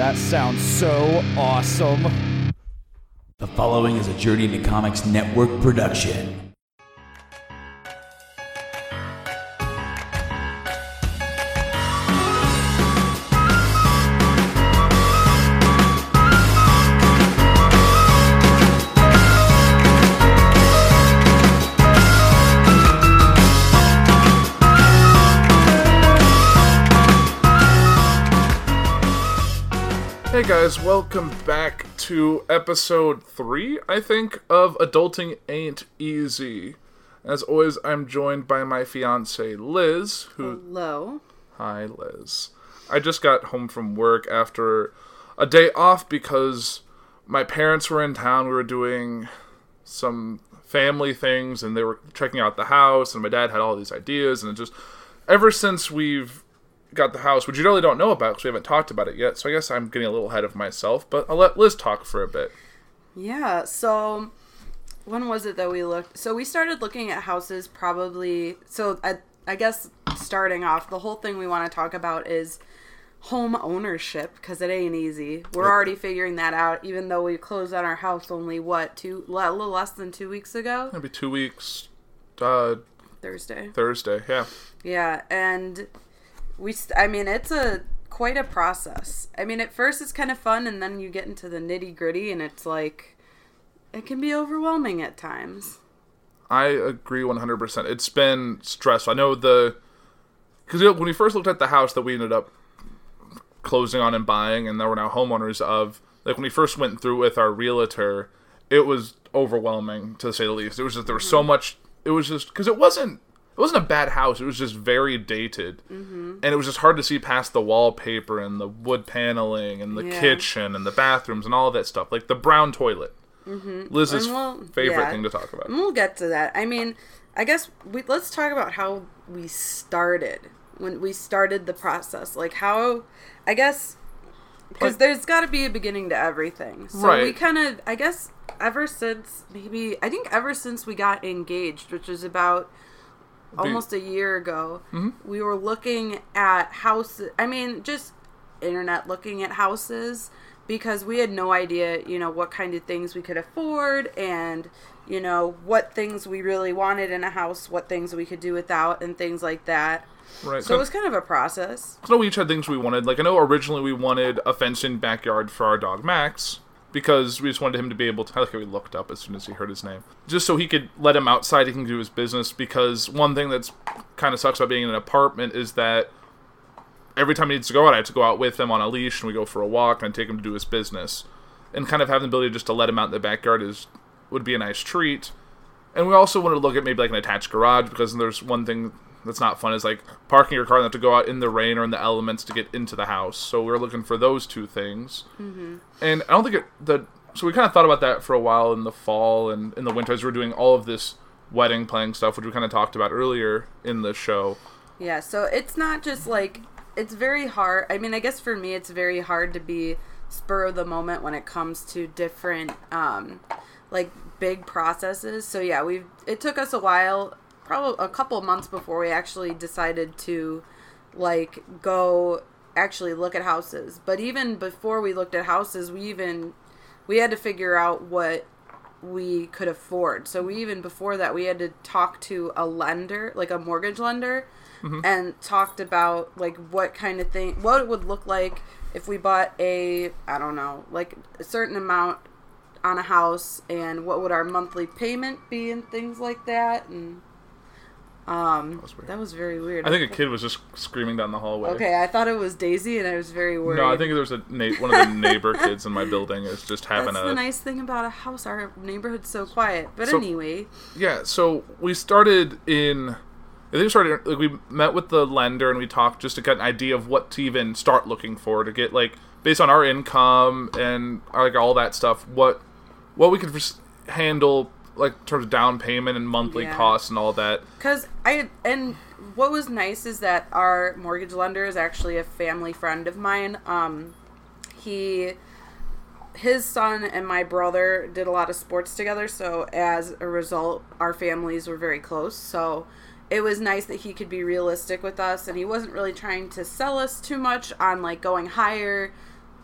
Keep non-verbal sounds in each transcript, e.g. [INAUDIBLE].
That sounds so awesome. The following is a Journey into Comics Network production. Guys, welcome back to episode 3, I think, of Adulting Ain't Easy. As always, I'm joined by my fiance Liz, who Hello. Hi Liz. I just got home from work after a day off because my parents were in town. We were doing some family things and they were checking out the house and my dad had all these ideas and it just ever since we've got the house, which you really don't know about because we haven't talked about it yet. So I guess I'm getting a little ahead of myself, but I'll let Liz talk for a bit. Yeah, so when was it that we looked? So we started looking at houses probably. So I, I guess starting off, the whole thing we want to talk about is home ownership because it ain't easy. We're already figuring that out, even though we closed on our house only what two, a little less than two weeks ago, Maybe two weeks, uh, Thursday. Thursday. Yeah. Yeah, and we st- I mean it's a quite a process. I mean at first it's kind of fun and then you get into the nitty-gritty and it's like it can be overwhelming at times. I agree 100%. It's been stressful. I know the. Because when we first looked at the house that we ended up closing on and buying, and that we're now homeowners of, like when we first went through with our realtor, it was overwhelming to say the least. It was just, there was so mm-hmm. much. It was just. Because it wasn't. It wasn't a bad house. It was just very dated, mm-hmm. and it was just hard to see past the wallpaper and the wood paneling and the Yeah. kitchen and the bathrooms and all of that stuff. Like the brown toilet. Mm-hmm. Liz's we'll- favorite yeah. thing to talk about. And we'll get to that. I mean, I guess we let's talk about how we started when we started the process. Like how I guess because there's got to be a beginning to everything. So we kind of I guess ever since maybe I think ever since we got engaged, which was about almost a year ago, mm-hmm. we were looking at houses. I mean, just internet looking at houses because we had no idea, you know, what kind of things we could afford and, you know, what things we really wanted in a house, what things we could do without, and things like that. Right. So it was kind of a process. So we each had things we wanted. Like I know originally we wanted a fenced-in backyard for our dog Max because we just wanted him to be able to. I like how he looked up as soon as he heard his name, just so he could let him outside. He can do his business. Because one thing that's kind of sucks about being in an apartment is that every time he needs to go out, I have to go out with him on a leash and we go for a walk and I take him to do his business. And kind of having the ability just to let him out in the backyard is would be a nice treat. And we also wanted to look at maybe like an attached garage because there's one thing that's not fun is like parking your car and have to go out in the rain or in the elements to get into the house. So we are looking for those two things. Mm-hmm. And I don't think it the so we kind of thought about that for a while in the fall and in the winter as we're doing all of this wedding planning stuff, which we kind of talked about earlier in the show. Yeah, so it's not just like it's very hard. I mean, I guess for me it's very hard to be spur of the moment when it comes to different um like big processes. So yeah, we it took us a while, probably a couple months before we actually decided to like go actually look at houses. But even before we looked at houses, we even we had to figure out what we could afford. So we even before that we had to talk to a lender, like a mortgage lender, mm-hmm. and talked about like what kind of thing what it would look like if we bought a I don't know, like a certain amount on a house and what would our monthly payment be and things like that and um was weird. that was very weird. I think a kid was just screaming down the hallway. Okay, I thought it was Daisy and I was very worried. No, I think there was a na- one of the neighbor [LAUGHS] kids in my building is just having That's a the nice thing about a house. Our neighborhood's so quiet. But So- anyway, Yeah, so we started in I think we started like we met with the lender and we talked just to get an idea of what to even start looking for to get like based on our income and like all that stuff what what we could just handle like in terms of down payment and monthly Yeah. costs and all that. Because I and what was nice is that our mortgage lender is actually a family friend of mine. Um, he, his son and my brother did a lot of sports together, so as a result, our families were very close. So it was nice that he could be realistic with us, and he wasn't really trying to sell us too much on like going higher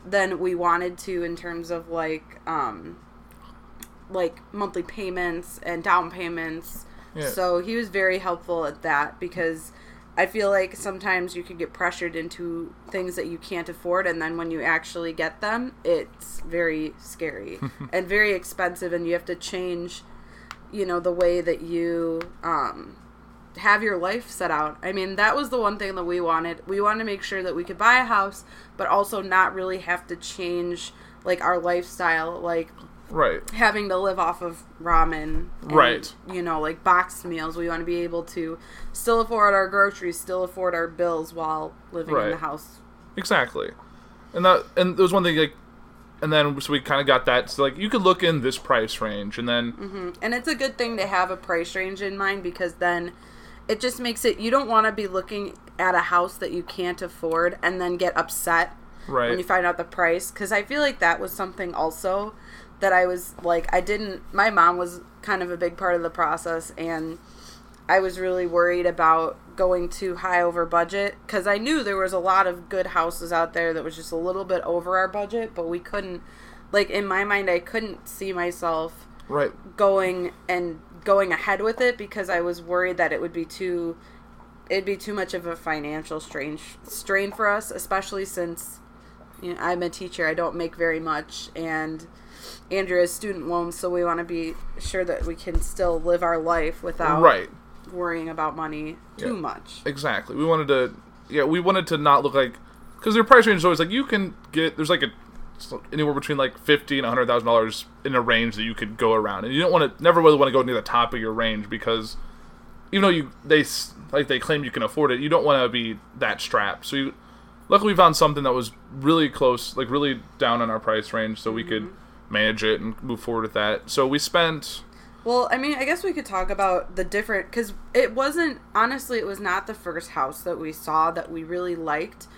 than we wanted to in terms of like um like monthly payments and down payments. Yeah. So he was very helpful at that because I feel like sometimes you could get pressured into things that you can't afford and then when you actually get them, it's very scary [LAUGHS] and very expensive and you have to change you know the way that you um have your life set out. I mean, that was the one thing that we wanted. We wanted to make sure that we could buy a house, but also not really have to change like our lifestyle, like Right. having to live off of ramen. and, Right. You know, like boxed meals. We want to be able to still afford our groceries, still afford our bills while living in the house. Exactly. And that and there was one thing like and then so we kind of got that so like you could look in this price range and then mm-hmm. And it's a good thing to have a price range in mind because then it just makes it you don't want to be looking at a house that you can't afford and then get upset right when you find out the price because i feel like that was something also that i was like i didn't my mom was kind of a big part of the process and i was really worried about going too high over budget because i knew there was a lot of good houses out there that was just a little bit over our budget but we couldn't like in my mind i couldn't see myself right. going and going ahead with it because I was worried that it would be too it'd be too much of a financial strain strain for us, especially since you know, I'm a teacher. I don't make very much and Andrew has student loans, so we want to be sure that we can still live our life without right worrying about money too Yeah. much. exactly we wanted to yeah we wanted to not look like because their price range is always like you can get there's like a anywhere between like fifty and a hundred thousand dollars in a range that you could go around and you don't want to never really want to go near the top of your range because even though you they s- like they claim you can afford it you don't want to be that strapped so you luckily we found something that was really close like really down in our price range so we could manage it and move forward with that so we spent Well, I mean, I guess we could talk about the different because it wasn't honestly, it was not the first house that we saw that we really liked.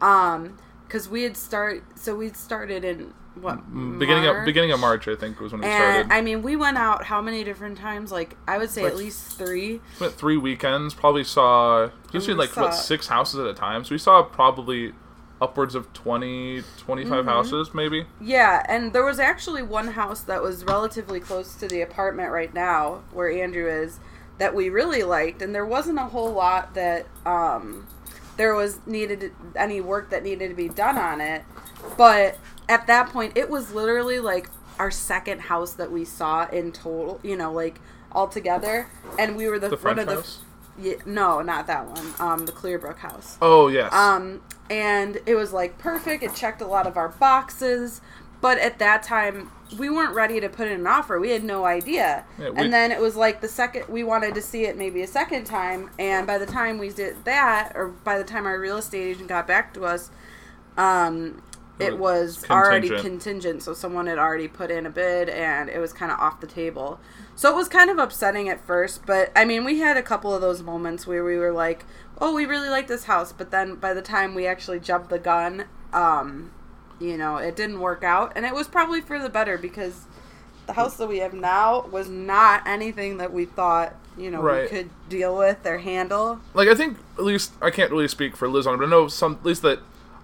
Um, because we had start, so we'd started in what beginning of beginning of march i think was when we And started I mean, we went out how many different times? Like I would say Like at least three. Went three weekends. Probably saw just we like what six houses at a time. So we saw probably upwards of 20, 25 Mm-hmm. houses, maybe. Yeah, and there was actually one house that was relatively close to the apartment right now where Andrew is that we really liked, and there wasn't a whole lot that um, there was needed any work that needed to be done on it. But at that point, it was literally like our second house that we saw in total. You know, like all together, and we were the, The one of the house. yeah, no, not that one. Um, the Clearbrook house. Oh yes. Um, and it was like perfect. It checked a lot of our boxes, but at that time we weren't ready to put in an offer. We had no idea. Yeah, we- and then it was like the second we wanted to see it maybe a second time, and by the time we did that, or by the time our real estate agent got back to us, um, it was was already contingent. contingent. So someone had already put in a bid, and it was kind of off the table. So it was kind of upsetting at first, but I mean, we had a couple of those moments where we were like, "Oh, we really like this house," but then by the time we actually jumped the gun, um, you know, it didn't work out, and it was probably for the better because the house that we have now was not anything that we thought you know Right. we could deal with or handle. like I think at least I can't really speak for Liz on it, but I know some at least that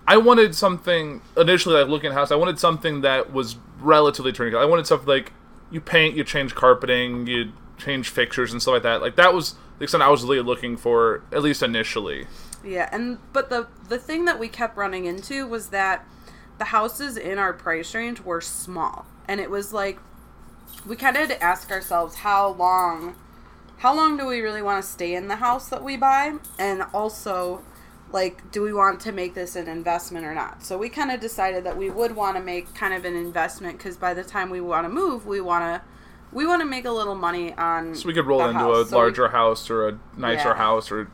I wanted something initially like looking at house. I wanted something that was relatively turnkey. I wanted stuff like you paint, you change carpeting, you change fixtures and stuff like that. Like that was the extent I was really looking for at least initially. Yeah, and but the the thing that we kept running into was that the houses in our price range were small, and it was like we kind of had to ask ourselves how long how long do we really want to stay in the house that we buy and also like do we want to make this an investment or not so we kind of decided that we would want to make kind of an investment because by the time we want to move we want to we want to make a little money on. So we could roll into house. a So we- larger house or a nicer Yeah. house or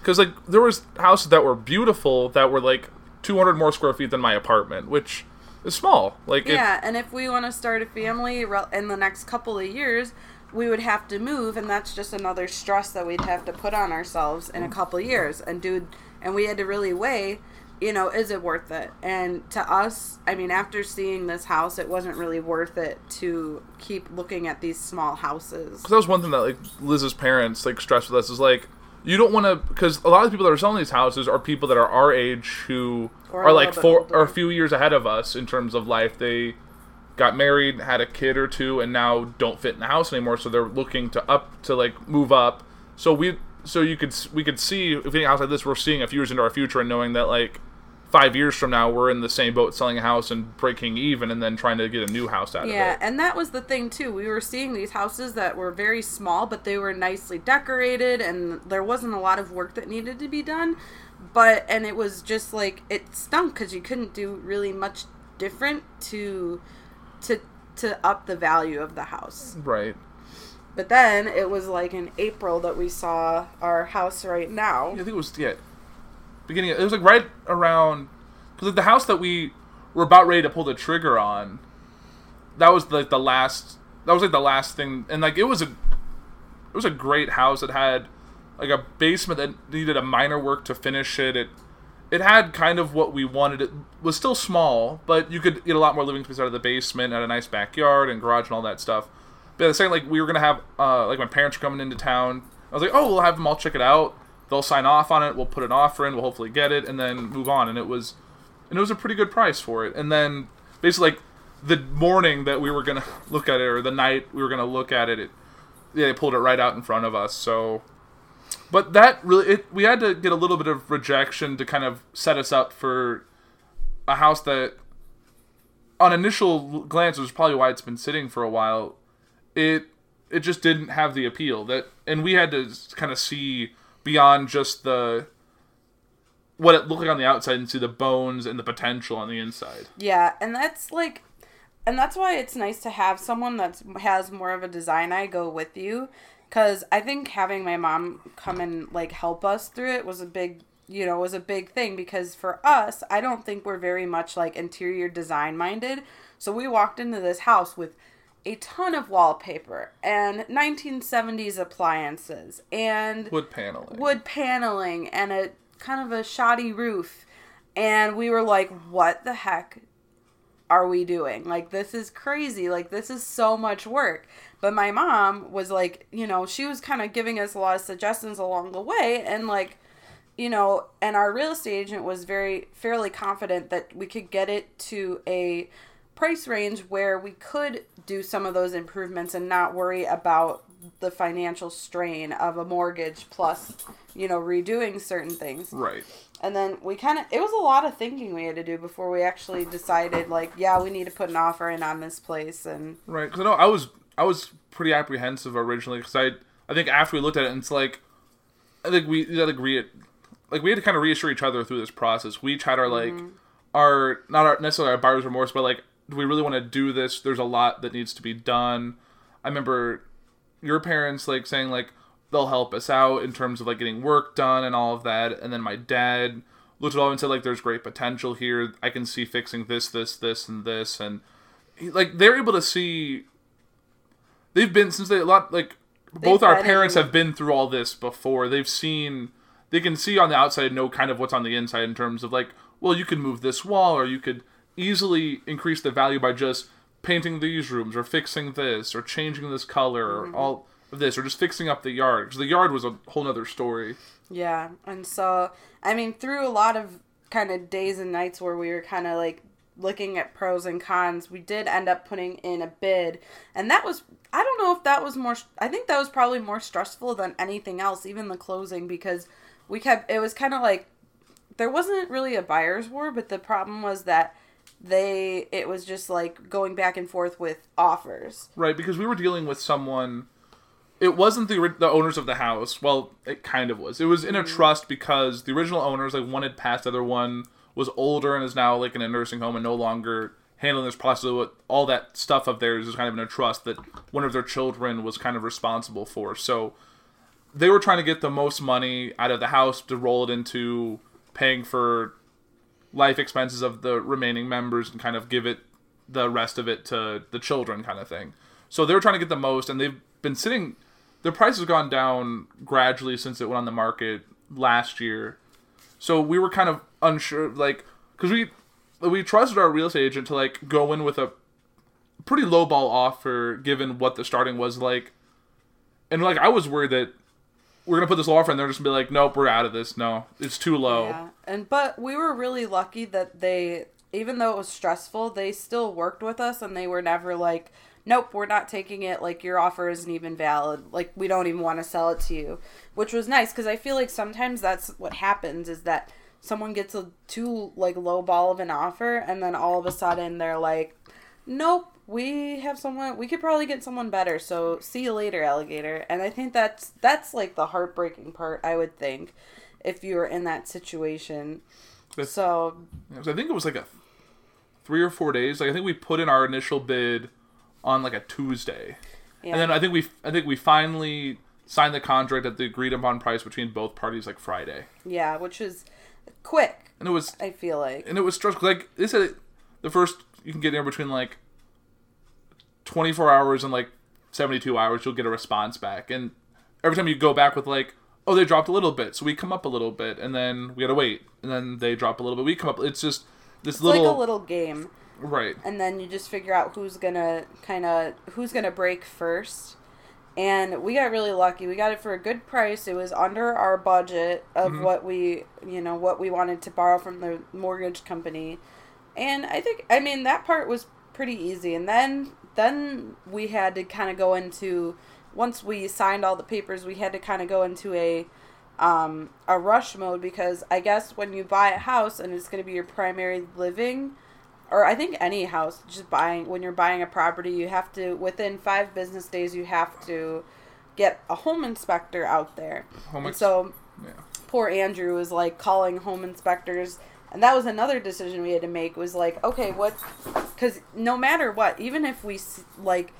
because like there was houses that were beautiful that were like 200 more square feet than my apartment, which is small. Like Yeah, and if we want to start a family in the next couple of years, we would have to move, and that's just another stress that we'd have to put on ourselves in a mm. couple of years. And dude, and we had to really weigh, you know, is it worth it? And to us, I mean, after seeing this house, it wasn't really worth it to keep looking at these small houses. that was one thing that like Liz's parents like stressed with us is like you don't want to because a lot of people that are selling these houses are people that are our age who Or are like four older. or a few years ahead of us in terms of life. They got married, had a kid or two, and now don't fit in the house anymore. So they're looking to up to like move up. So we so you could we could see if anything like this, we're seeing a few years into our future and knowing that like five years from now we're in the same boat selling a house and breaking even and then trying to get a new house out Yeah, of it. Yeah, and that was the thing too. We were seeing these houses that were very small, but they were nicely decorated, and there wasn't a lot of work that needed to be done. But and it was just like it stunk because you couldn't do really much different to to to up the value of the house. Right. But then it was like in April that we saw our house right now. I think it was yeah, beginning. It was like right around because like the house that we were about ready to pull the trigger on. That was like the last. That was like the last thing, and like it was a, it was a great house. It had like a basement that needed a minor work to finish it. It it had kind of what we wanted. It was still small, but you could get a lot more living space out of the basement, had a nice backyard and garage and all that stuff. But at the like we were gonna have, uh, like my parents were coming into town. I was like, oh, we'll have them all check it out. They'll sign off on it. We'll put an offer in. We'll hopefully get it, and then move on. And it was, and it was a pretty good price for it. And then basically, like the morning that we were gonna [LAUGHS] look at it, or the night we were gonna look at it, it yeah, they pulled it right out in front of us. So, but that really, it we had to get a little bit of rejection to kind of set us up for a house that, on initial glance, was probably why it's been sitting for a while. It it just didn't have the appeal that, and we had to kind of see beyond just the what it looked like on the outside and see the bones and the potential on the inside. Yeah, and that's like and that's why it's nice to have someone that has more of a design eye go with you cuz I think having my mom come and like help us through it was a big you know, was a big thing because for us, I don't think we're very much like interior design minded. So we walked into this house with a ton of wallpaper and 1970s appliances and Wood paneling. wood paneling and a kind of a shoddy roof. And we were like, what the heck are we doing? Like, this is crazy. Like, this is so much work. But my mom was like, you know, she was kind of giving us a lot of suggestions along the way. And, like, you know, and our real estate agent was very fairly confident that we could get it to a price range where we could do some of those improvements and not worry about the financial strain of a mortgage plus, you know, redoing certain things. Right. And then we kind of, it was a lot of thinking we had to do before we actually decided, like, yeah, we need to put an offer in on this place. And Right, because I know I was I was pretty apprehensive originally because I I think after we looked at it, and it's like I think we had to agree like we had to kind of reassure each other through this process. We each had our like mm-hmm. our not our necessarily our buyer's remorse, but like do we really want to do this? There's a lot that needs to be done. I remember your parents like saying like they'll help us out in terms of like getting work done and all of that, and then my dad looked at all and said like there's great potential here. I can see fixing this, this, this, and this, and he, like they're able to see they've been since they a lot like both our parents in- have been through all this before they've seen they can see on the outside know kind of what's on the inside in terms of like well you can move this wall or you could easily increase the value by just painting these rooms or fixing this or changing this color Mm-hmm. or all of this or just fixing up the yard because the yard was a whole nother story yeah. And so, I mean, through a lot of kind of days and nights where we were kind of like looking at pros and cons, we did end up putting in a bid. And that was, I don't know if that was more, I think that was probably more stressful than anything else, even the closing, because we kept, it was kind of like, there wasn't really a buyer's war, but the problem was that they, it was just like going back and forth with offers. right because we were dealing with someone it wasn't the the owners of the house well it kind of was it was in a mm. trust because the original owners like one had passed the other one was older and is now like in a nursing home and no longer handling this process. All that stuff of theirs is kind of in a trust that one of their children was kind of responsible for. So they were trying to get the most money out of the house to roll it into paying for life expenses of the remaining members and kind of give it the rest of it to the children kind of thing. So they were trying to get the most and they've been sitting their price has gone down gradually since it went on the market last year. So we were kind of unsure like cuz we we trusted our real estate agent to like go in with a pretty low ball offer given what the starting was like. And like I was worried that we're gonna put this offer and they're just gonna be like, nope, we're out of this. No, it's too low. Yeah, and but we were really lucky that they, even though it was stressful, they still worked with us and they were never like, nope, we're not taking it. Like your offer isn't even valid. Like we don't even want to sell it to you, which was nice because I feel like sometimes that's what happens is that someone gets a too like low ball of an offer and then all of a sudden they're like, nope. We have someone. We could probably get someone better. So see you later, alligator. And I think that's that's like the heartbreaking part. I would think, if you were in that situation. But- so Yeah, so I think it was like a three or four days. Like I think we put in our initial bid on like a Tuesday, yeah. and then I think we I think we finally signed the contract at the agreed upon price between both parties like Friday, Yeah, which is quick. and it was I feel like. and it was stressful. Like they said, the first you can get in between like twenty four hours and like seventy two hours. You'll get a response back, and every time you go back with like. Oh, they dropped a little bit, so we come up a little bit, and then we gotta wait, and then they drop a little bit. We come up. It's just this It's little, like a little game, right. and then you just figure out who's gonna kind of who's gonna break first. And we got really lucky. We got it for a good price. It was under our budget of Mm-hmm. what we, you know, what we wanted to borrow from the mortgage company. And I think, I mean, that part was pretty easy. And then, then we had to kind of go into once we signed all the papers, we had to kind of go into a um, a rush mode because I guess when you buy a house and it's going to be your primary living, or I think any house, just buying when you're buying a property, you have to within five business days you have to get a home inspector out there. Home And so Yeah. poor Andrew is like calling home inspectors and that was another decision we had to make was like okay what because no matter what even if we like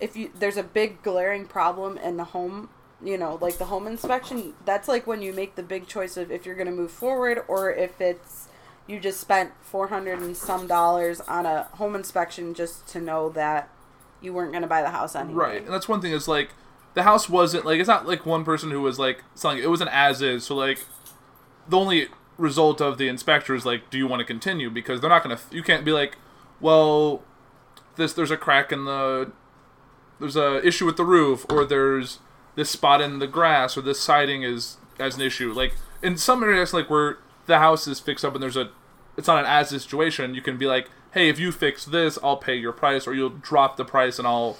if you there's a big glaring problem in the home you know like the home inspection that's like when you make the big choice of if you're going to move forward or if it's you just spent 400 and some dollars on a home inspection just to know that you weren't going to buy the house anyway Right, and that's one thing is like the house wasn't like it's not like one person who was like selling it. It was an as is. So like the only result of the inspector is like, do you want to continue? Because they're not gonna. You can't be like, well, this there's a crack in the there's a issue with the roof or there's this spot in the grass or this siding is as an issue. Like in some areas, like where the house is fixed up and there's a it's not an as situation, you can be like, hey, if you fix this, I'll pay your price, or you'll drop the price and I'll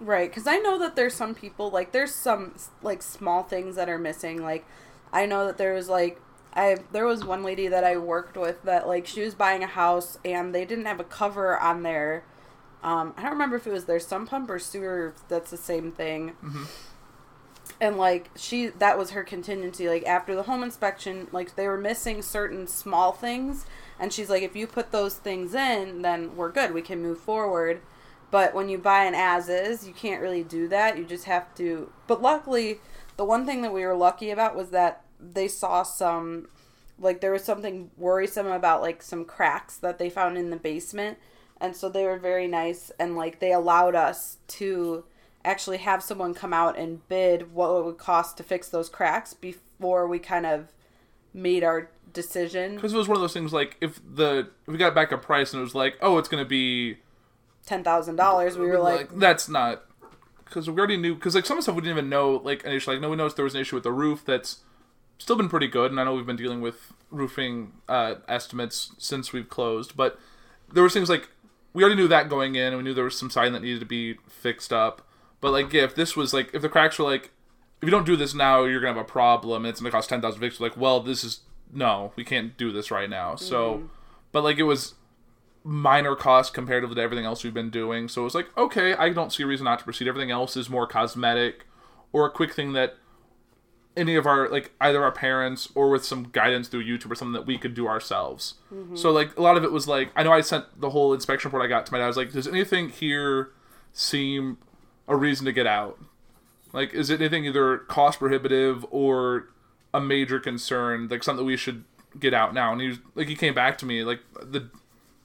Right, because I know that there's some people like there's some like small things that are missing. Like, I know that there was like I there was one lady that I worked with that like she was buying a house and they didn't have a cover on their. Um, I don't remember if it was their sump pump or sewer. That's the same thing. And like she, that was her contingency. Like after the home inspection, like they were missing certain small things, and she's like, if you put those things in, then we're good. We can move forward. But when you buy an as is, you can't really do that. You just have to. But luckily, the one thing that we were lucky about was that they saw some, like, there was something worrisome about, like, some cracks that they found in the basement. And so they were very nice and, like, they allowed us to actually have someone come out and bid what it would cost to fix those cracks before we kind of made our decision. because it was one of those things like if the if we got back a price and it was like oh it's gonna be $10,000. We were like, that's not because we already knew because like some stuff we didn't even know like initially like no we noticed there was an issue with the roof that's still been pretty good and I know we've been dealing with roofing uh, estimates since we've closed but there were things like we already knew that going in and we knew there was some siding that needed to be fixed up but like yeah, if this was like if the cracks were like if you don't do this now you're gonna have a problem and it's gonna cost ten thousand fixed like well this is no we can't do this right now so but like it was minor cost comparatively to everything else we've been doing. So it was like, okay, I don't see a reason not to proceed. Everything else is more cosmetic or a quick thing that any of our like either our parents or with some guidance through YouTube or something that we could do ourselves. Mm-hmm. So like a lot of it was like I know I sent the whole inspection report I got to my dad. I was like, does anything here seem a reason to get out? Like, is it anything either cost prohibitive or a major concern, like something that we should get out now? And he was like, he came back to me like the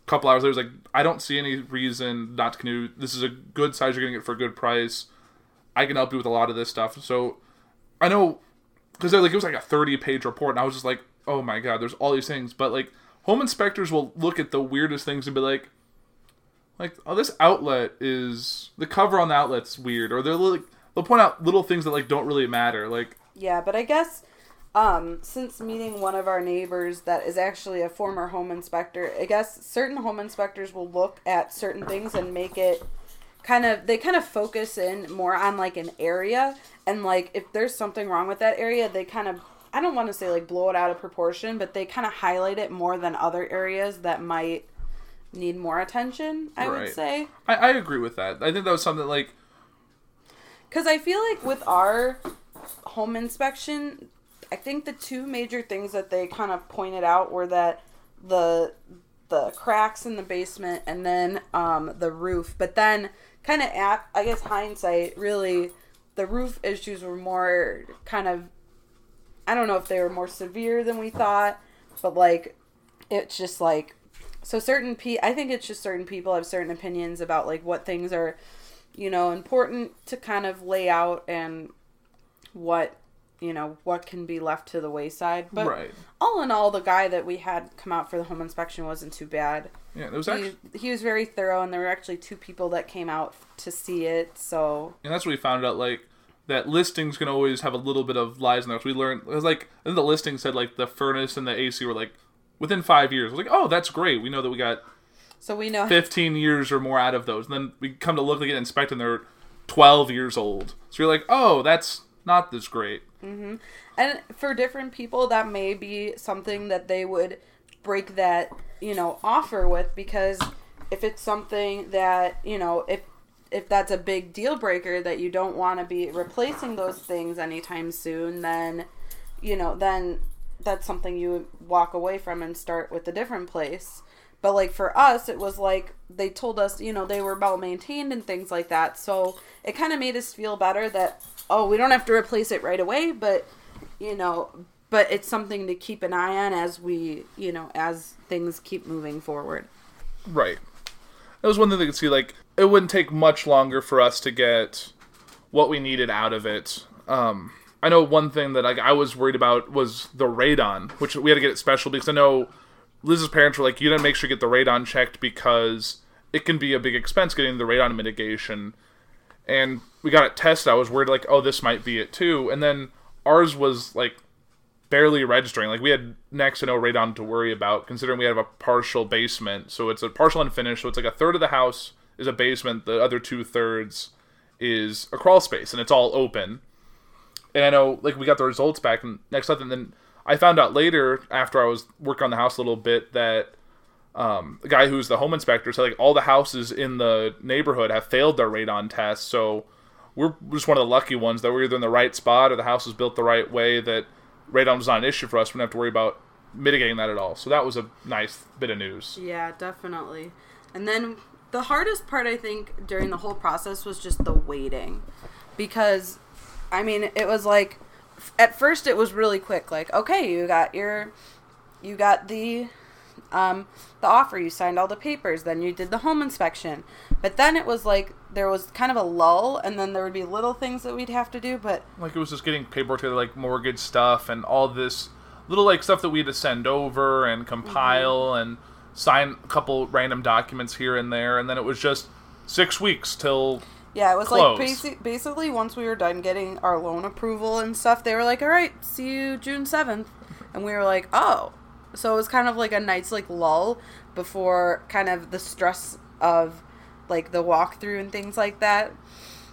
couple hours later, he was like, I don't see any reason not to canoe. This is a good size. You're getting it for a good price. I can help you with a lot of this stuff. So I know because like it was like a 30 page report, and I was just like, oh my god, there's all these things. But like home inspectors will look at the weirdest things and be like, like oh this outlet is the cover on the outlet's weird, or they'll like they'll point out little things that like don't really matter. Like Yeah, but I guess um, since meeting one of our neighbors that is actually a former home inspector, I guess certain home inspectors will look at certain things and make it kind of they kind of focus in more on like an area and like if there's something wrong with that area, they kind of I don't want to say like blow it out of proportion, but they kind of highlight it more than other areas that might need more attention, I would say. I, I agree with that. I think that was something like Because I feel like with our home inspection, I think the two major things that they kind of pointed out were that the the cracks in the basement and then um, the roof. But then, kind of at I guess hindsight, really, the roof issues were more kind of I don't know if they were more severe than we thought, but like it's just like so certain pe I think it's just certain people have certain opinions about like what things are you know important to kind of lay out and what you know what can be left to the wayside but Right. all in all the guy that we had come out for the home inspection wasn't too bad yeah, it was he, actually he was very thorough and there were actually two people that came out to see it so and that's what we found out like that listings can always have a little bit of lies in there. So we learned it was like I think the listing said like the furnace and the AC were like within five years. I was like, oh, that's great. We know that we got so we know 15 years or more out of those. And then we come to look, they get inspected, and they're 12 years old. So you're like, oh, that's not this great. Mm-hmm. And for different people, that may be something that they would break that, you know, offer with because if it's something that, you know, if if that's a big deal breaker that you don't want to be replacing those things anytime soon, then, you know, then that's something you walk away from and start with a different place. But like for us, it was like they told us, you know, they were well maintained and things like that. So it kind of made us feel better that oh, we don't have to replace it right away, but you know, but it's something to keep an eye on as we, you know, as things keep moving forward. Right. That was one thing they could see. Like, it wouldn't take much longer for us to get what we needed out of it. Um, I know one thing that like I was worried about was the radon, which we had to get it special because I know Liz's parents were like, you gotta make sure you get the radon checked because it can be a big expense getting the radon mitigation. And we got it tested. I was worried like, oh, this might be it too. And then ours was like barely registering. Like we had next to no radon to worry about, considering we have a partial basement. So it's a partial unfinished. So it's like a third of the house is a basement. The other two thirds is a crawl space, and it's all open. And I know, like we got the results back and next month, and then I found out later after I was working on the house a little bit that um, the guy who's the home inspector said like all the houses in the neighborhood have failed their radon test. So we're just one of the lucky ones that we're either in the right spot or the house was built the right way that radon was not an issue for us. We didn't have to worry about mitigating that at all. So that was a nice bit of news. Yeah, definitely. And then the hardest part I think during the whole process was just the waiting. Because I mean, it was like at first it was really quick like okay, you got your you got the um the offer, you signed all the papers, then you did the home inspection. But then it was like there was kind of a lull and then there would be little things that we'd have to do, but Like it was just getting paperwork together, like mortgage stuff and all this little like stuff that we had to send over and compile mm-hmm. and sign a couple random documents here and there, and then it was just six weeks till Yeah, it was Close. like basi- basically once we were done getting our loan approval and stuff, they were like, "All right, see you June 7th." And we were like, "Oh." So it was kind of like a nice like lull before kind of the stress of like the walkthrough and things like that.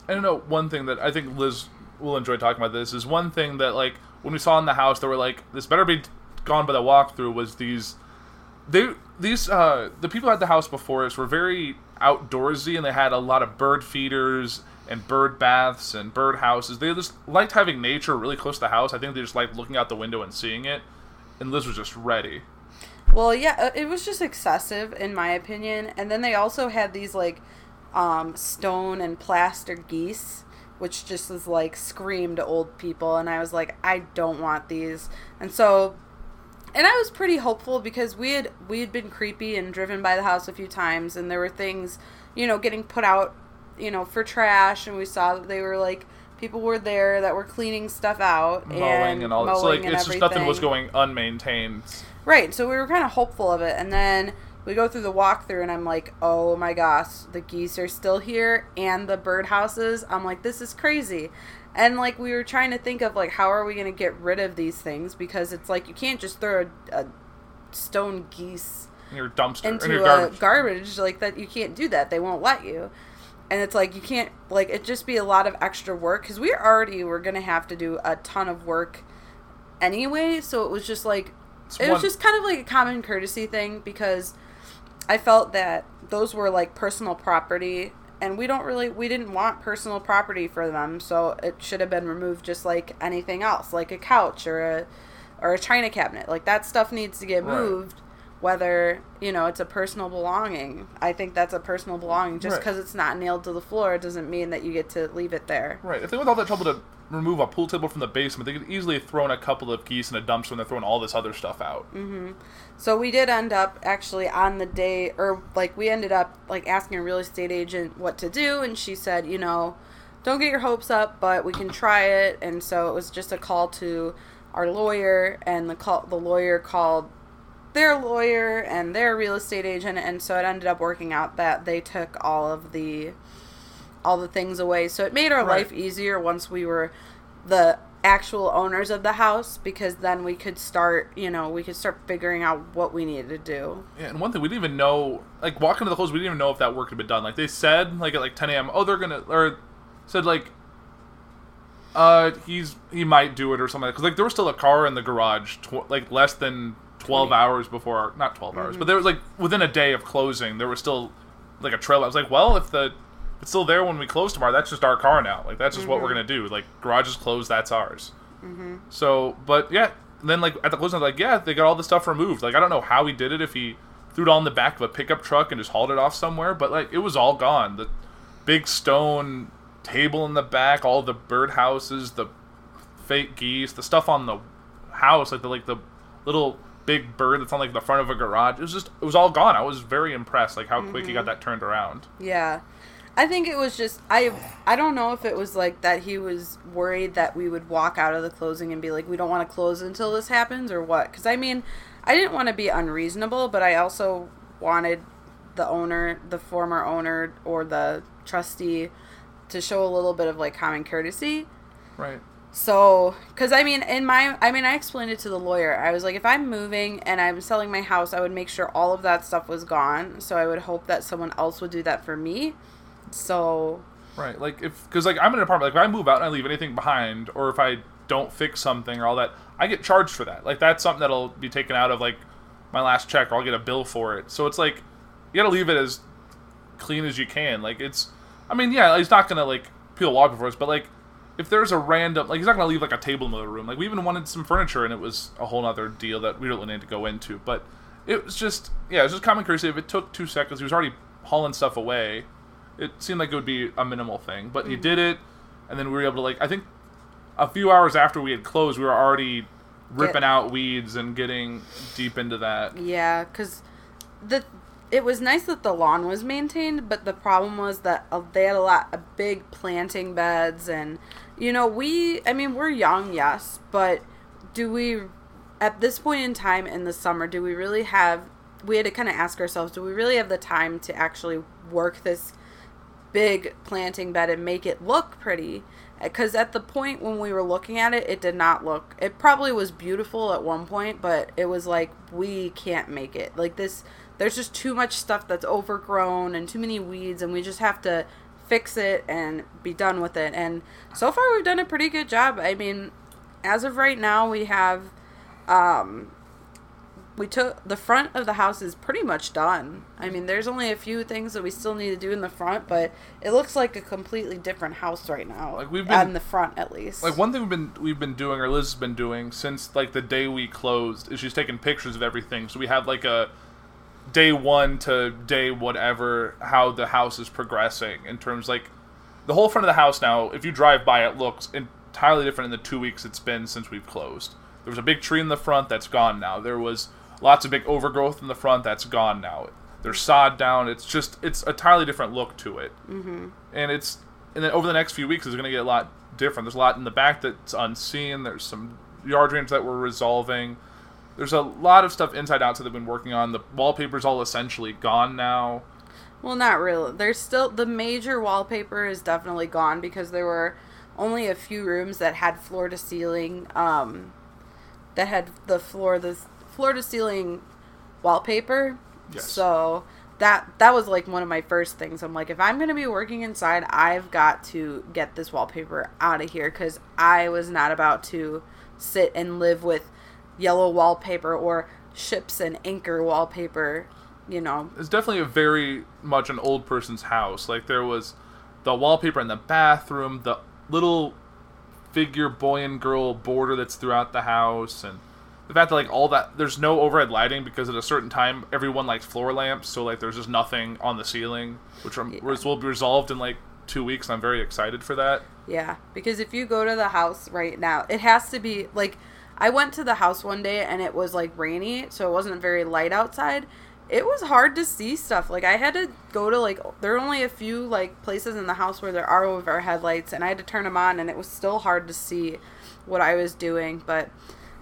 I don't know. One thing that I think Liz will enjoy talking about this is one thing that like when we saw in the house, they were like, "This better be gone by the walkthrough." Was these they these uh the people at the house before us were very outdoorsy and they had a lot of bird feeders and bird baths and bird houses. They just liked having nature really close to the house. I think they just liked looking out the window and seeing it. And Liz was just ready. Well, yeah, uh, it was just excessive in my opinion. And then they also had these like um, stone and plaster geese, which just was like screamed old people. And I was like, I don't want these. And so, and I was pretty hopeful because we had we had been creepy and driven by the house a few times, and there were things, you know, getting put out, you know, for trash, and we saw that they were like people were there that were cleaning stuff out Mowing and, and all that. So like it's just nothing was going unmaintained. Right, so we were kind of hopeful of it, and then we go through the walkthrough, and I'm like, oh my gosh, the geese are still here, and the birdhouses. I'm like, this is crazy. And like, we were trying to think of like, how are we going to get rid of these things? Because it's like, you can't just throw a, a stone geese In your dumpster. in into your a garbage. garbage like that. You can't do that. They won't let you. And it's like you can't like it just be a lot of extra work because we already were gonna have to do a ton of work anyway. So it was just like It's it was just kind of like a common courtesy thing because I felt that those were like personal property and we don't really we didn't want personal property for them so it should have been removed just like anything else like a couch or a or a china cabinet like that stuff needs to get Right. moved whether you know it's a personal belonging i think that's a personal belonging just Right. because it's not nailed to the floor doesn't mean that you get to leave it there Right. If they went all that trouble to remove a pool table from the basement, they could easily have thrown a couple of geese in a dumpster and they're throwing all this other stuff out. mm-hmm. So we did end up actually on the day, or like we ended up like asking a real estate agent what to do, and she said, you know, don't get your hopes up, but we can try it. And so it was just a call to our lawyer, and the call the lawyer called their lawyer and their real estate agent, and so it ended up working out that they took all of the all the things away. So it made our Right. life easier once we were the actual owners of the house because then we could start, you know, we could start figuring out what we needed to do. Yeah, and one thing we didn't even know, like walking to the close, we didn't even know if that work had been done. Like they said, like at like 10 a.m. Oh, they're gonna, or said like, uh, he's he might do it or something. Because like there was still a car in the garage, tw- like less than 12 hours before, not 12 hours, but mm-hmm. there was like within a day of closing, there was still like a trail. I was like, well, if the if it's still there when we close tomorrow, that's just our car now. Like that's just what we're mm-hmm. gonna do. Like garage is closed, that's ours. Mm-hmm. So, but yeah, then like at the closing, I was like, yeah, they got all the stuff removed. Like I don't know how he did it if he threw it all in the back of a pickup truck and just hauled it off somewhere, but like it was all gone. The big stone table in the back, all the bird houses, the fake geese, the stuff on the house, like the like the little big bird that's on like the front of a garage. It was just it was all gone. I was very impressed like how quick he got mm-hmm. that turned around. Yeah. I think it was just I I don't know if it was like that he was worried that we would walk out of the closing and be like we don't want to close until this happens or what cuz I mean I didn't want to be unreasonable but I also wanted the owner the former owner or the trustee to show a little bit of like common courtesy Right. So, because I mean, in my, I mean, I explained it to the lawyer. I was like, if I'm moving and I'm selling my house, I would make sure all of that stuff was gone. So I would hope that someone else would do that for me. So, Right, like if because like I'm in an apartment, like if I move out and I leave anything behind, or if I don't fix something or all that, I get charged for that. Like that's something that'll be taken out of like my last check, or I'll get a bill for it. So it's like you gotta leave it as clean as you can. Like it's, I mean, yeah, he's not gonna like peel wallpaper for us, but like if there's a random, like he's not gonna leave like a table in the room. Like we even wanted some furniture, and it was a whole other deal that we don't really need to go into. But it was just, yeah, it was just common courtesy. If it took two seconds, he was already hauling stuff away it seemed like it would be a minimal thing, but he did it, and then we were able to like I think a few hours after we had closed, we were already ripping Get- out weeds and getting deep into that. yeah, because the, it was nice that the lawn was maintained, but the problem was that uh, they had a lot of big planting beds. And, you know, we, I mean, we're young, yes, but do we, at this point in time in the summer, do we really have, we had to kind of ask ourselves, do we really have the time to actually work this big planting bed and make it look pretty? Eh, because at the point when we were looking at it it did not look it probably was beautiful at one point but it was like we can't make it. Like this there's just too much stuff that's overgrown and too many weeds and we just have to fix it and be done with it and so far we've done a pretty good job i mean as of right now we have um we took the front of the house is pretty much done. I mean, there's only a few things that we still need to do in the front, but it looks like a completely different house right now. Like, we've been- in the front at least. Like one thing we've been we've been doing, or Liz has been doing since like the day we closed, is she's taking pictures of everything. So we have like a day one to day whatever how the house is progressing in terms like the whole front of the house now. If you drive by, it looks entirely different in the two weeks it's been since we've closed. There was a big tree in the front that's gone now. There was lots of big overgrowth in the front that's gone now. There's sod down. It's just it's a entirely different look to it. Mm-hmm. And it's and then over the next few weeks, it's going to get a lot different. There's a lot in the back that's unseen. There's some yard dreams that we're resolving. There's a lot of stuff inside out that they've been working on. The wallpaper's all essentially gone now. Well, not really. There's still the major wallpaper is definitely gone because there were only a few rooms that had floor to ceiling um that had the floor the floor to ceiling wallpaper. Yes. So that that was like one of my first things. I'm like if I'm going to be working inside, I've got to get this wallpaper out of here cuz I was not about to sit and live with yellow wallpaper or ships and anchor wallpaper, you know, It's definitely a very much an old person's house. Like there was the wallpaper in the bathroom, the little figure boy and girl border that's throughout the house, and the fact that like all that there's no overhead lighting because at a certain time everyone likes floor lamps, so like there's just nothing on the ceiling, which I'm, Yeah. which will be resolved in like two weeks. I'm very excited for that. Yeah, because if you go to the house right now, it has to be like I went to the house one day and it was like rainy, so it wasn't very light outside. It was hard to see stuff. Like I had to go to like there are only a few like places in the house where there are overhead lights and I had to turn them on and it was still hard to see what I was doing, but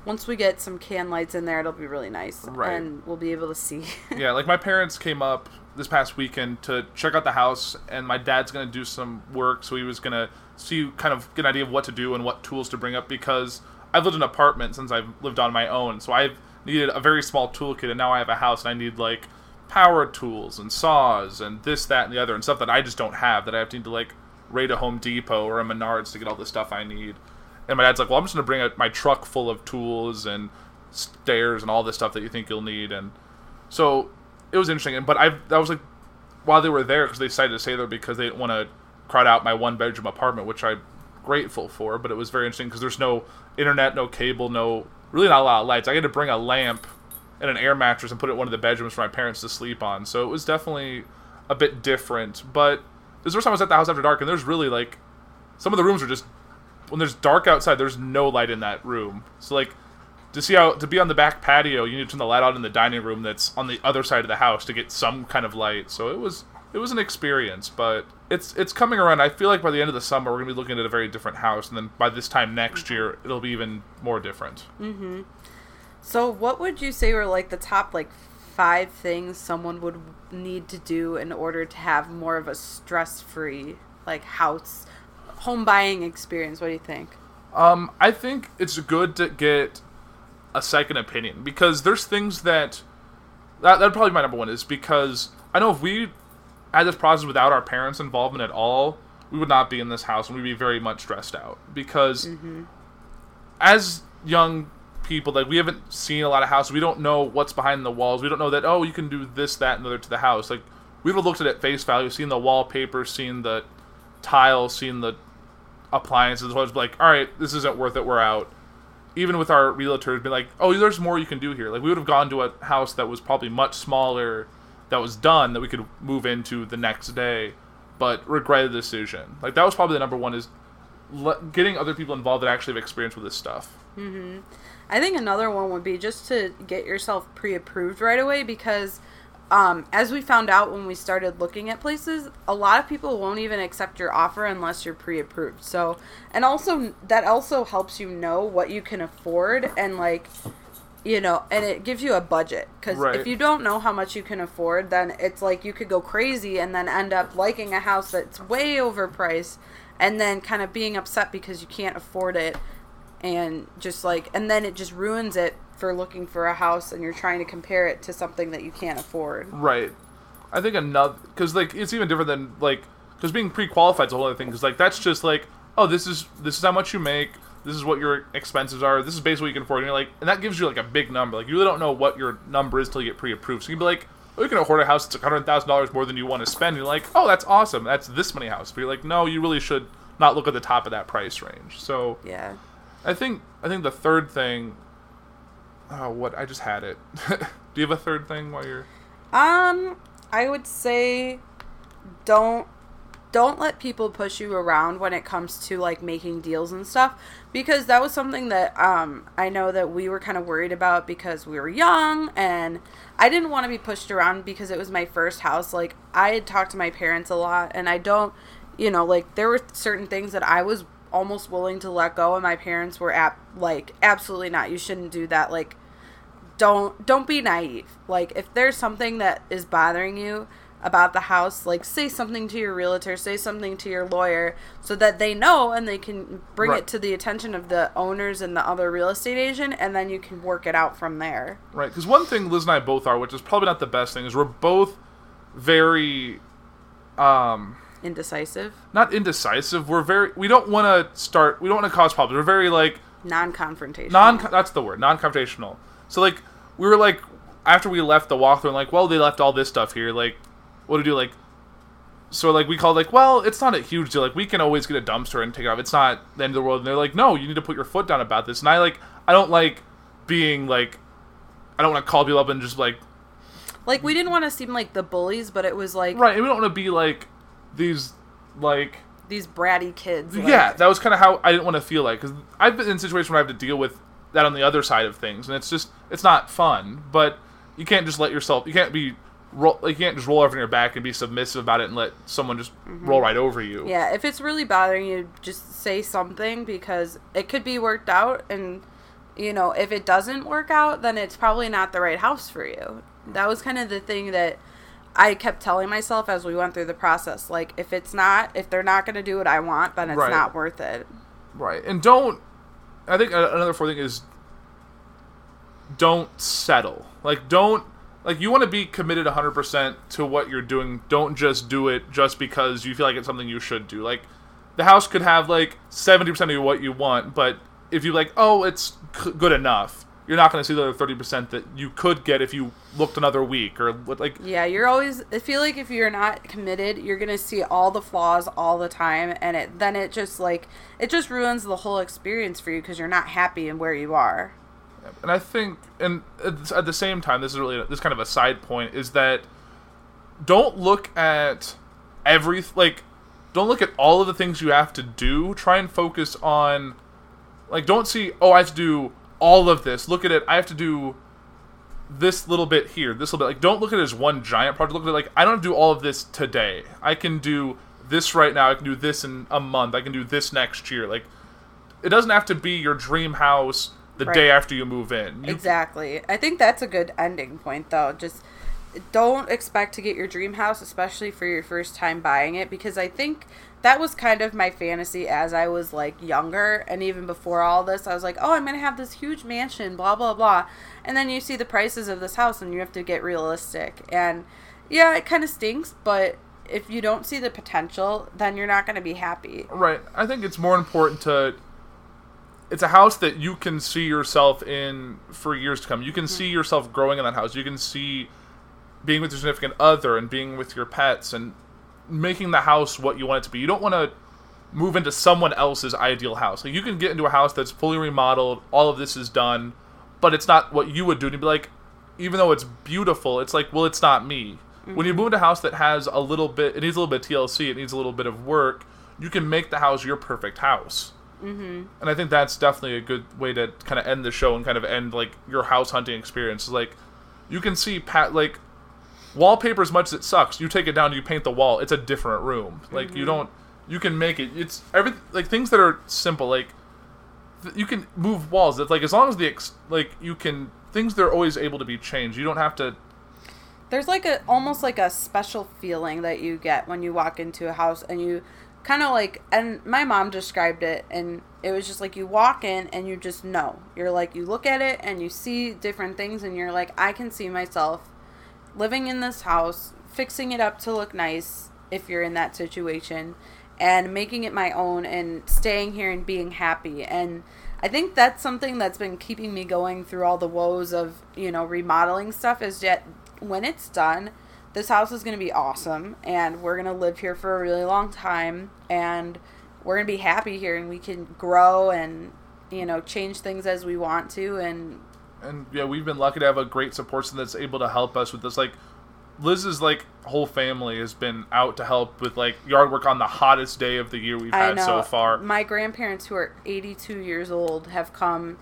once we get some can lights in there, it'll be really nice Right. and we'll be able to see. [LAUGHS] yeah, like my parents came up this past weekend to check out the house, and my dad's gonna do some work, so he was gonna see kind of get an idea of what to do and what tools to bring up because I've lived in an apartment since I've lived on my own, so I've needed a very small toolkit, and now I have a house and I need like power tools and saws and this, that, and the other, and stuff that I just don't have that I have to need to like raid a Home Depot or a Menards to get all the stuff I need. And my dad's like, "Well, I'm just gonna bring a, my truck full of tools and stairs and all this stuff that you think you'll need." And so it was interesting. And but I that was like while they were there because they decided to stay there because they didn't want to crowd out my one bedroom apartment, which I'm grateful for. But it was very interesting because there's no internet, no cable, no really not a lot of lights. I had to bring a lamp and an air mattress and put it in one of the bedrooms for my parents to sleep on. So it was definitely a bit different. But this first time I was at the house after dark, and there's really like some of the rooms are just when there's dark outside, there's no light in that room. So like to see how to be on the back patio, you need to turn the light on in the dining room that's on the other side of the house to get some kind of light. So it was it was an experience, but it's it's coming around. I feel like by the end of the summer we're gonna be looking at a very different house, and then by this time next year it'll be even more different. Mm-hmm. So, what would you say were like the top like five things someone would need to do in order to have more of a stress-free like house home buying experience? What do you think? Um, I think it's good to get a second opinion because there's things that that that'd probably my number one is because I know if we had this process without our parents' involvement at all, we would not be in this house and we'd be very much stressed out. Because mm-hmm. as young people like we haven't seen a lot of houses. We don't know what's behind the walls. We don't know that oh you can do this that and the other to the house. Like we would have looked at it face value seen the wallpaper seen the tiles seen the appliances. Was like all right this isn't worth it. We're out. Even with our realtors be like oh there's more you can do here. Like we would have gone to a house that was probably much smaller that was done that we could move into the next day but regretted the decision. Like that was probably the number one is le- getting other people involved that actually have experience with this stuff. I think another one would be just to get yourself pre-approved right away because um, as we found out when we started looking at places, a lot of people won't even accept your offer unless you're pre-approved. So, and also that also helps you know what you can afford and like you know, and it gives you a budget because Right. if you don't know how much you can afford, then it's like you could go crazy and then end up liking a house that's way overpriced and then kind of being upset because you can't afford it and just like and then it just ruins it for looking for a house and you're trying to compare it to something that you can't afford. Right. I think another because like it's even different than like because being pre-qualified is a whole other thing because like that's just like oh this is this is how much you make this is what your expenses are. This is basically what you can afford. And you're like, and that gives you like a big number. Like you really don't know what your number is until you get pre-approved. So you can be like, oh, you can afford a house that's hundred thousand dollars more than you want to spend. And you're like, oh, that's awesome. That's this many house. But you're like, no, you really should not look at the top of that price range. So Yeah. I think I think the third thing. Oh, what I just had it. [LAUGHS] Do you have a third thing while you're? Um, I would say don't don't let people push you around when it comes to like making deals and stuff because that was something that um I know that we were kind of worried about because we were young and I didn't want to be pushed around because it was my first house like I had talked to my parents a lot and I don't you know like there were certain things that I was almost willing to let go and my parents were at like absolutely not you shouldn't do that like don't don't be naive. Like if there's something that is bothering you about the house, like say something to your realtor, say something to your lawyer so that they know and they can bring Right. it to the attention of the owners and the other real estate agent and then you can work it out from there. Right, because one thing Liz and I both are, which is probably not the best thing, is we're both very, um, Indecisive, not indecisive. We're very. We don't want to start. We don't want to cause problems. We're very like non-confrontational. non. That's the word. Non-confrontational. So like we were like after we left the walkthrough, and like, well, they left all this stuff here. Like, what to do? Like, so like we called like, well, it's not a huge deal. Like we can always get a dumpster and take it off. It's not the end of the world. And they're like, no, you need to put your foot down about this. And I like, I don't like being like, I don't want to call people up and just like like we didn't want to seem like the bullies, but it was like Right, and we don't want to be like these, like these bratty kids. like- yeah. That was kind of how I didn't want to feel like because I've been in situations where I have to deal with that on the other side of things, and it's just it's not fun. But you can't just let yourself. You can't be roll. You can't just roll over on your back and be submissive about it and let someone just roll right over you. Mm-hmm. Yeah, if it's really bothering you, just say something because it could be worked out. And, you know, if it doesn't work out, then it's probably not the right house for you. That was kind of the thing that I kept telling myself as we went through the process. Like, if it's not, if they're not going to do what I want, then it's Right. not worth it. Right, and don't. I think another fourth thing is don't settle. Like don't like you want to be committed 100% to what you're doing. Don't just do it just because you feel like it's something you should do. Like the house could have like 70% of what you want, but if you like, "Oh, it's c- good enough." You're not going to see the other 30% that you could get if you looked another week or like Yeah, you're always. I feel like if you're not committed, you're gonna see all the flaws all the time, and it then it just like it just ruins the whole experience for you because you're not happy in where you are. And I think, and at the same time, this is really this kind of a side point is that don't look at every like, don't look at all of the things you have to do. Try and focus on, like, don't see oh I have to do all of this. Look at it. I have to do this little bit here, this little bit. Like, don't look at it as one giant project. Look at it like I don't have to do all of this today. I can do this right now. I can do this in a month. I can do this next year. Like, it doesn't have to be your dream house the Right. day after you move in. You, Exactly. I think that's a good ending point, though. Just don't expect to get your dream house, especially for your first time buying it, because I think that was kind of my fantasy as I was like younger, and even before all this, I was like, oh, I'm gonna have this huge mansion, blah blah blah, and then you see the prices of this house, and you have to get realistic, and yeah, it kind of stinks, but if you don't see the potential, then you're not gonna be happy. Right. I think it's more important to. It's a house that you can see yourself in for years to come. You can hmm. see yourself growing in that house. You can see being with your significant other and being with your pets and making the house what you want it to be. You don't want to move into someone else's ideal house. Like you can get into a house that's fully remodeled, all of this is done, but it's not what you would do. And you'd be like, even though it's beautiful, it's like, well, it's not me. When you mm-hmm. move into a house that has a little bit, it needs a little bit of TLC, it needs a little bit of work. You can make the house your perfect house. Mm-hmm. And I think that's definitely a good way to kind of end the show and kind of end like your house hunting experience. Like you can see pat like wallpaper as much as it sucks. You take it down, you paint the wall. It's a different room. Like you don't. You can make it. It's every like things that are simple. Like th- you can move walls. It's like as long as the ex- like you can things they're always able to be changed. You don't have to. there's like a almost like a special feeling that you get when you walk into a house and you kind of like and my mom described it and it was just like you walk in and you just know you're like you look at it and you see different things and you're like i can see myself living in this house fixing it up to look nice if you're in that situation and making it my own and staying here and being happy. And I think that's something that's been keeping me going through all the woes of, you know, remodeling stuff is yet when it's done, this house is going to be awesome and we're going to live here for a really long time and we're going to be happy here and we can grow and, you know, change things as we want to and and yeah, we've been lucky to have a great support system that's able to help us with this. Like Liz's like whole family has been out to help with like yard work on the hottest day of the year we've I had know so far. my grandparents who are 82 years old have come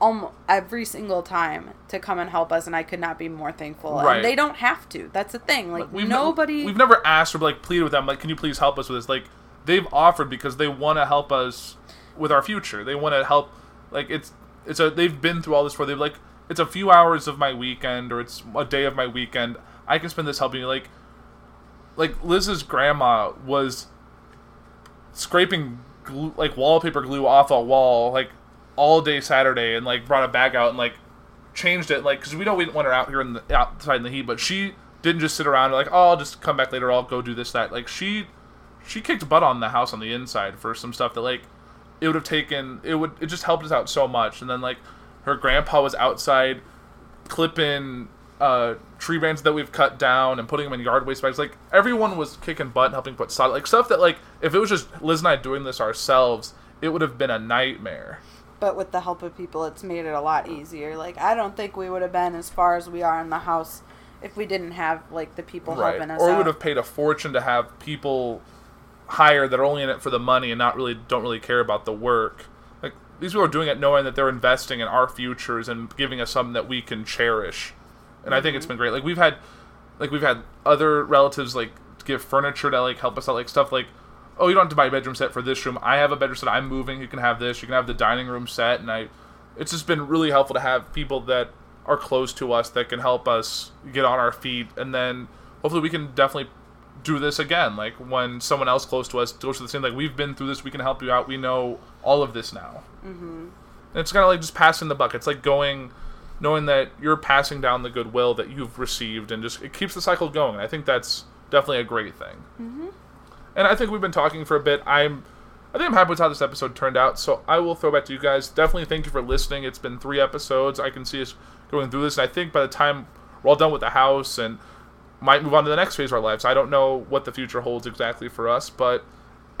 almost every single time to come and help us and I could not be more thankful. Right. And they don't have to. That's the thing. Like We've nobody we've never asked or like pleaded with them like, can you please help us with this? Like they've offered because they want to help us with our future. They want to help. Like it's it's a they've been through all this for. They've like it's a few hours of my weekend or it's a day of my weekend. I can spend this helping you. Like like Liz's grandma was scraping glue, like wallpaper glue off a wall like all day Saturday and like brought a bag out and like changed it like because we know we didn't want her out here in the outside in the heat, but she didn't just sit around like oh I'll just come back later I'll go do this that like she she kicked butt on the house on the inside for some stuff that like it would have taken it would it just helped us out so much and then like her grandpa was outside clipping uh, tree branches that we've cut down and putting them in yard waste bags. Like everyone was kicking butt and helping put solid like stuff that like if it was just Liz and I doing this ourselves, it would have been a nightmare. But with the help of people it's made it a lot easier. Like I don't think we would have been as far as we are in the house if we didn't have like the people Right. helping us Or we would have paid a fortune to have people hired that are only in it for the money and not really don't really care about the work. Like these people are doing it knowing that they're investing in our futures and giving us something that we can cherish. And I think it's mm-hmm. been great. Like we've had like we've had other relatives like give furniture to like help us out like stuff like oh you don't have to buy a bedroom set for this room. I have a bedroom set. I'm moving. You can have this. You can have the dining room set and I it's just been really helpful to have people that are close to us that can help us get on our feet and then hopefully we can definitely do this again like when someone else close to us goes through the same like we've been through this we can help you out we know all of this now mm-hmm. and it's kind of like just passing the buck it's like going knowing that you're passing down the goodwill that you've received and just it keeps the cycle going and i think that's definitely a great thing mm-hmm. And i think we've been talking for a bit i'm I think I'm happy with how this episode turned out, so I will throw back to you guys. Definitely thank you for listening. It's been three episodes. I can see us going through this, and I think by the time we're all done with the house and might move on to the next phase of our lives, I don't know what the future holds exactly for us, but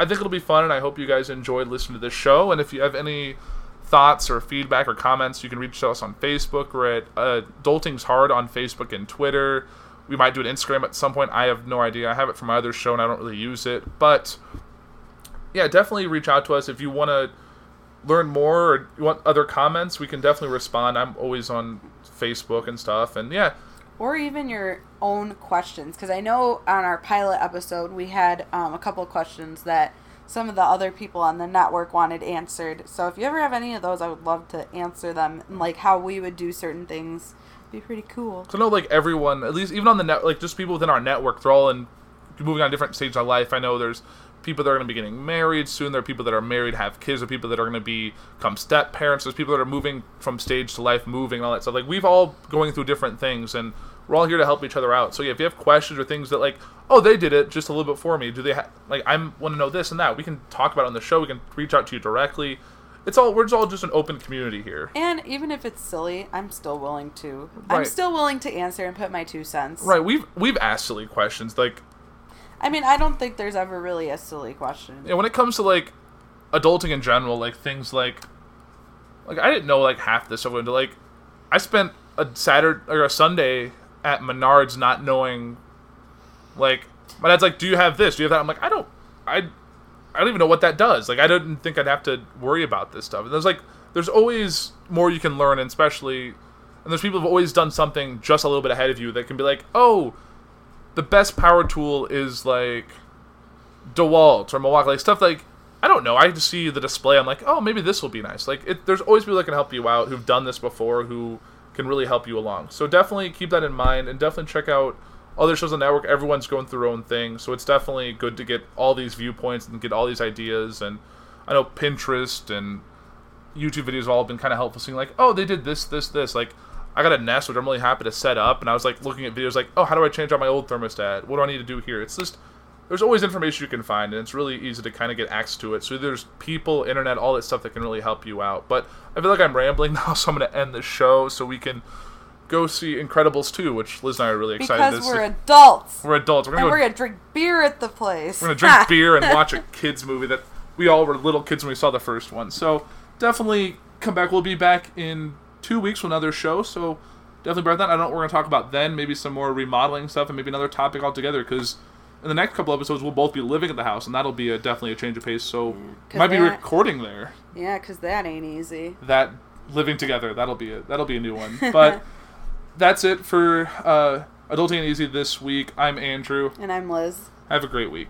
I think it'll be fun, and I hope you guys enjoyed listening to this show. And if you have any thoughts or feedback or comments, you can reach us on Facebook. We're at uh, Dolting's Hard on Facebook and Twitter. We might do an Instagram at some point. I have no idea. I have it from my other show, and I don't really use it, but yeah, definitely reach out to us if you want to learn more or you want other comments. We can definitely respond. I'm always on Facebook and stuff, and yeah, or even your own questions because i know on our pilot episode we had um, a couple of questions that some of the other people on the network wanted answered so if you ever have any of those i would love to answer them and like how we would do certain things be pretty cool So I know like everyone, at least even on the net, like just people within our network, they're all in moving on different stages of life. I know there's people that are going to be getting married soon. There are people that are married, have kids. There are people that are going to be become step parents. There's people that are moving from stage to life, moving all that stuff. Like we've all going through different things, and we're all here to help each other out. So yeah, if you have questions or things that like, oh, they did it just a little bit for me. Do they ha- like I want to know this and that? We can talk about it on the show. We can reach out to you directly. It's all we're just all just an open community here. and even if it's silly i'm still willing to i'm still willing to answer and put my two cents Right, we've we've asked silly questions like i mean i don't think there's ever really a silly question yeah, when it comes to like adulting in general, like things like like I didn't know like half this stuff went into like I spent a Saturday or a Sunday at Menards not knowing like my dad's like, Do you have this? Do you have that? I'm like, I don't I I don't even know what that does. Like I didn't think I'd have to worry about this stuff. And there's like there's always more you can learn and especially and there's people who've always done something just a little bit ahead of you that can be like, Oh, the best power tool is like DeWalt or Milwaukee, like stuff like I don't know. I just see the display. I'm like, oh, maybe this will be nice. Like, it, there's always people that can help you out who've done this before, who can really help you along. So definitely keep that in mind, and definitely check out other shows on the network. Everyone's going through their own thing, so it's definitely good to get all these viewpoints and get all these ideas. And I know Pinterest and YouTube videos have all been kind of helpful, seeing like, oh, they did this, this, this. Like, I got a Nest, which I'm really happy to set up, and I was like looking at videos like, oh, how do I change out my old thermostat? What do I need to do here? It's just there's always information you can find, and it's really easy to kind of get access to it. So there's people, internet, all that stuff that can really help you out. But I feel like I'm rambling [LAUGHS] now, so I'm going to end the show so we can go see Incredibles 2, which Liz and I are really excited Because to we're see. adults. We're adults. We're and gonna, we're gonna drink beer at the place. we're gonna drink [LAUGHS] beer and watch a kids movie that we all were little kids when we saw the first one. So definitely come back. We'll be back in two weeks with another show. So definitely bear that. I don't know what we're gonna talk about then. Maybe some more remodeling stuff and maybe another topic altogether. Because in the next couple episodes we'll both be living at the house, and that'll be a, definitely a change of pace. So mm. might be recording there. Yeah, because that ain't easy. That living together. That'll be a that'll be a new one. [LAUGHS] But that's it for uh, Adulting Ain't Easy this week. I'm Andrew. And I'm Liz. Have a great week.